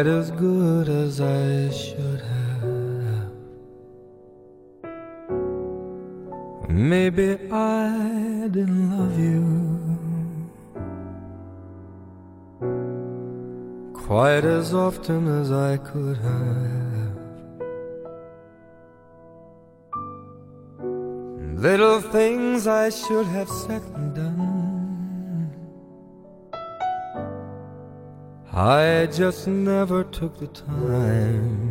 quite as good as I should have. Maybe I didn't love you quite as often as I could have. Little things I should have said and done. I just never took the time.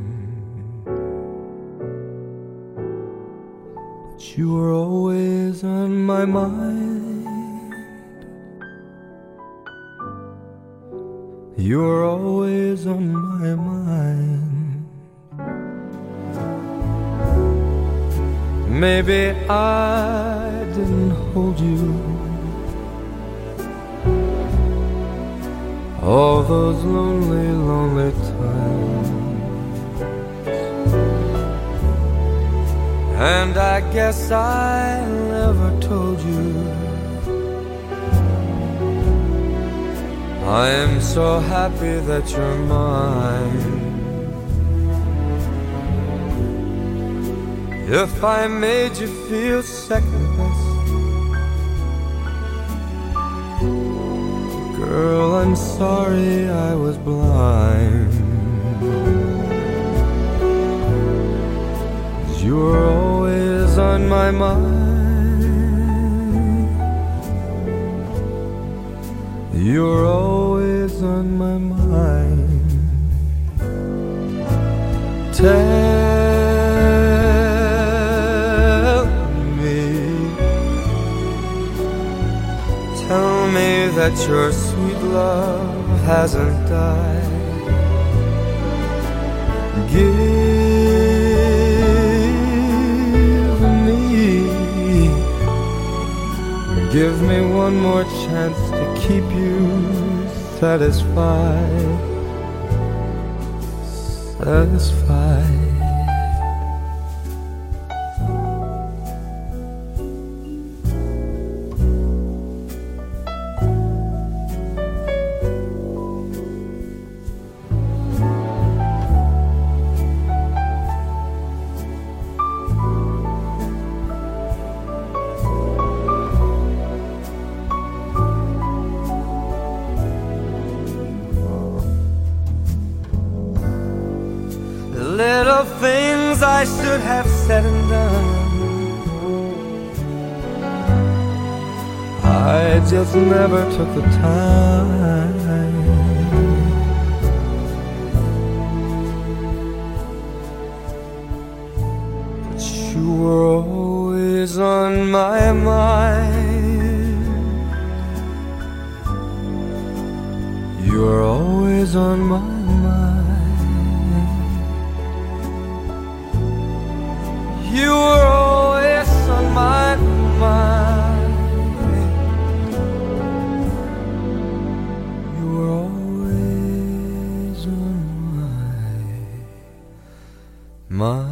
But you were always on my mind. You were always on my mind. Maybe I didn't hold you all those lonely, lonely times. And I guess I never told you. I am so happy that you're mine. If I made you feel second girl, I'm sorry I was blind. You're always on my mind. You're always on my mind. Tell me, tell me that your sweet love hasn't died. Give me, give me one more chance to keep you satisfied, satisfied. I should have said and done. I just never took the time. But you were always on my mind. You were always on my You were always on my mind. You were always on my mind.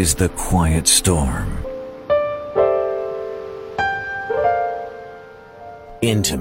Is the quiet storm. Intimate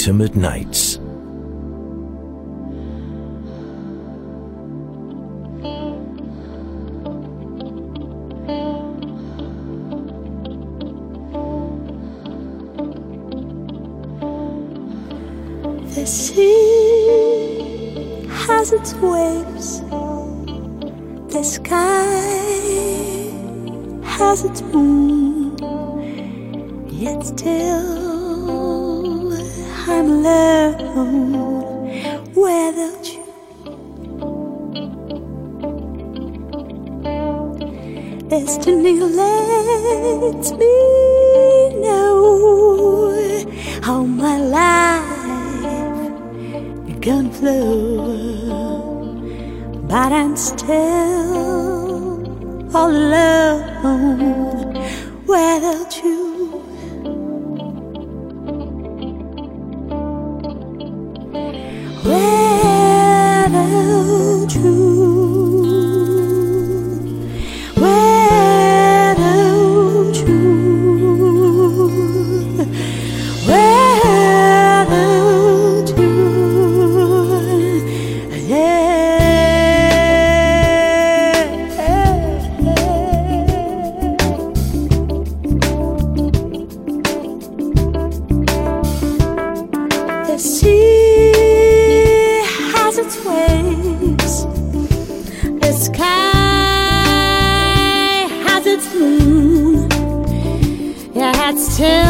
Storm's Intimate Yet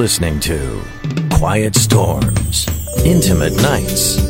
listening to QuietStorm's, Intimate Nights.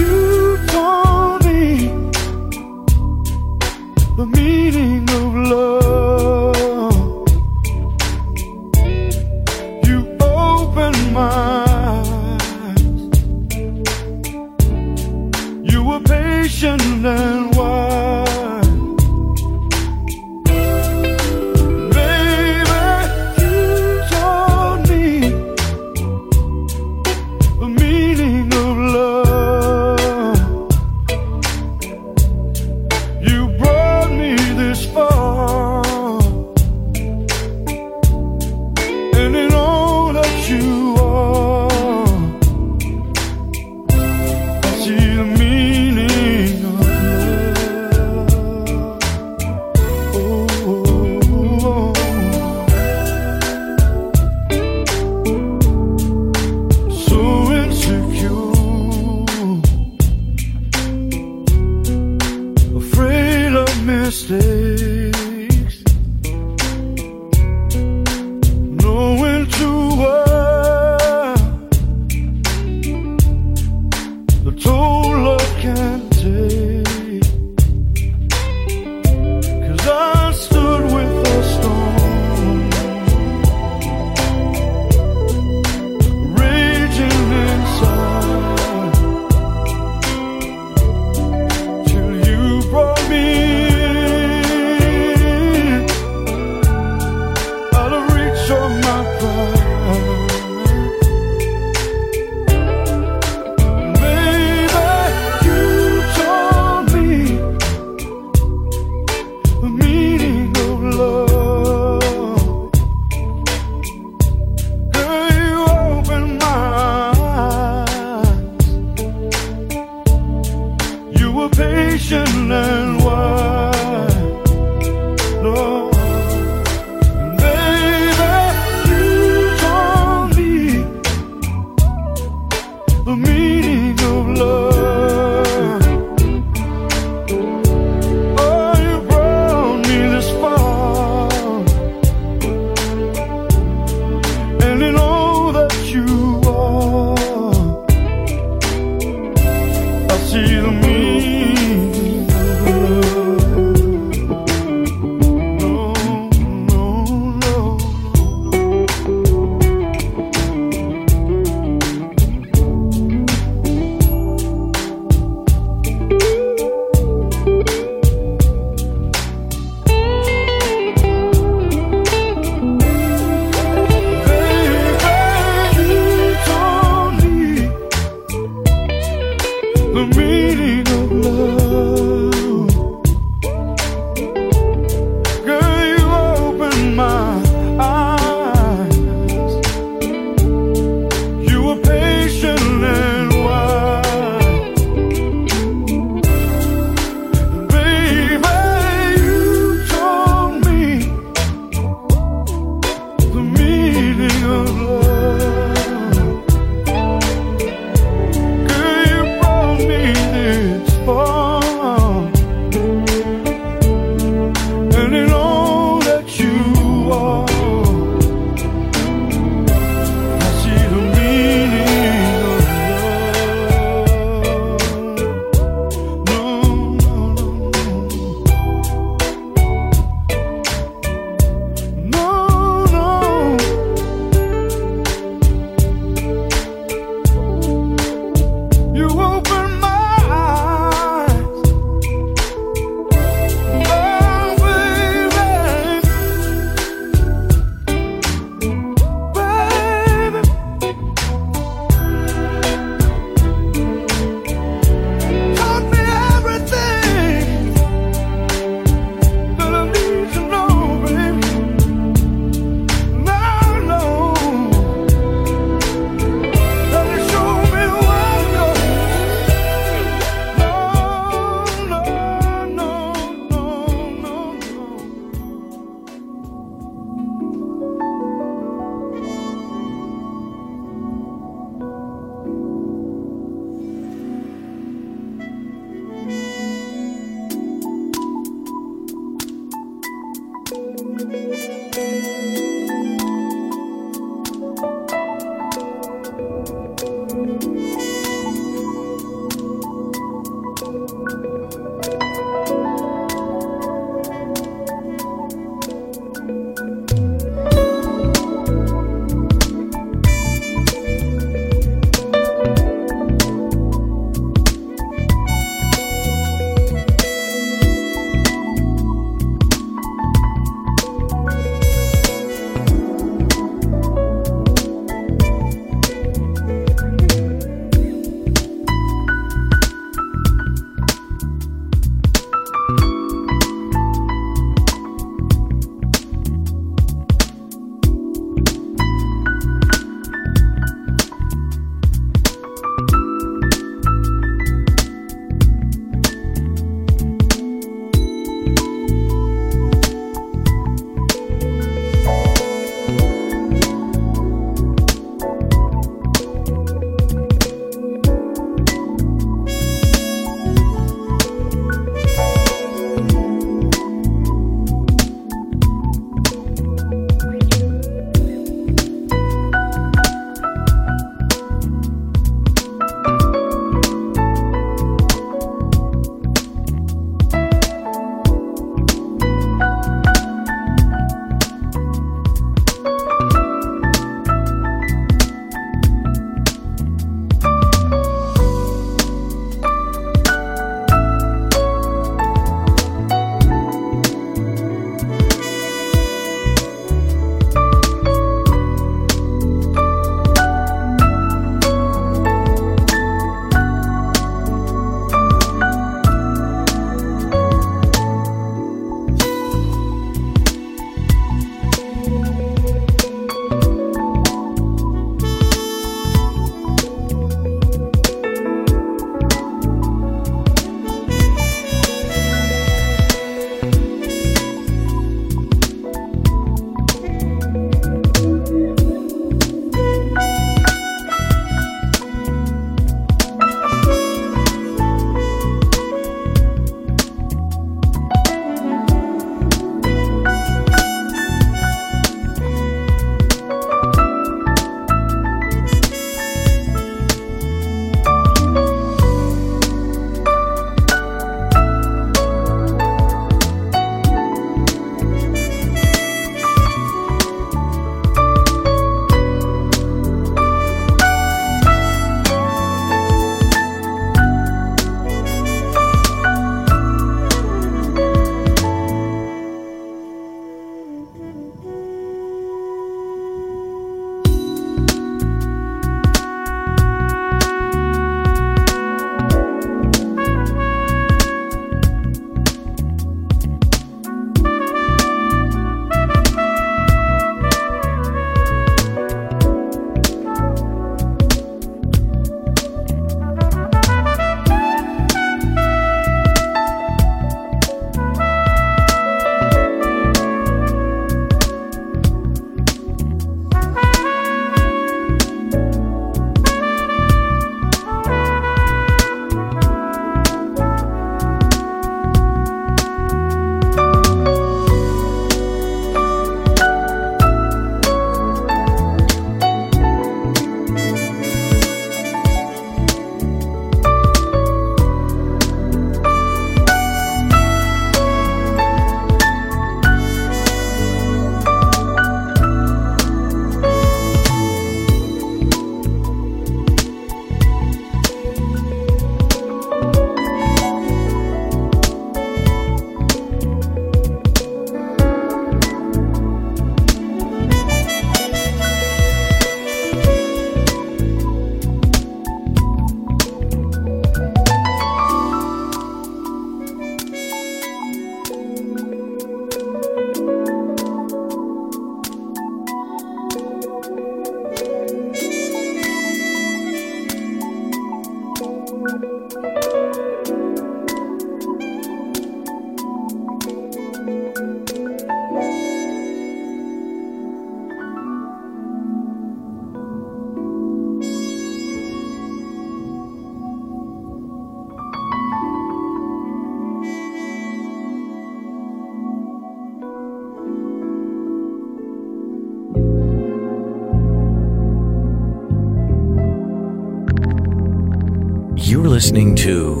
Listening to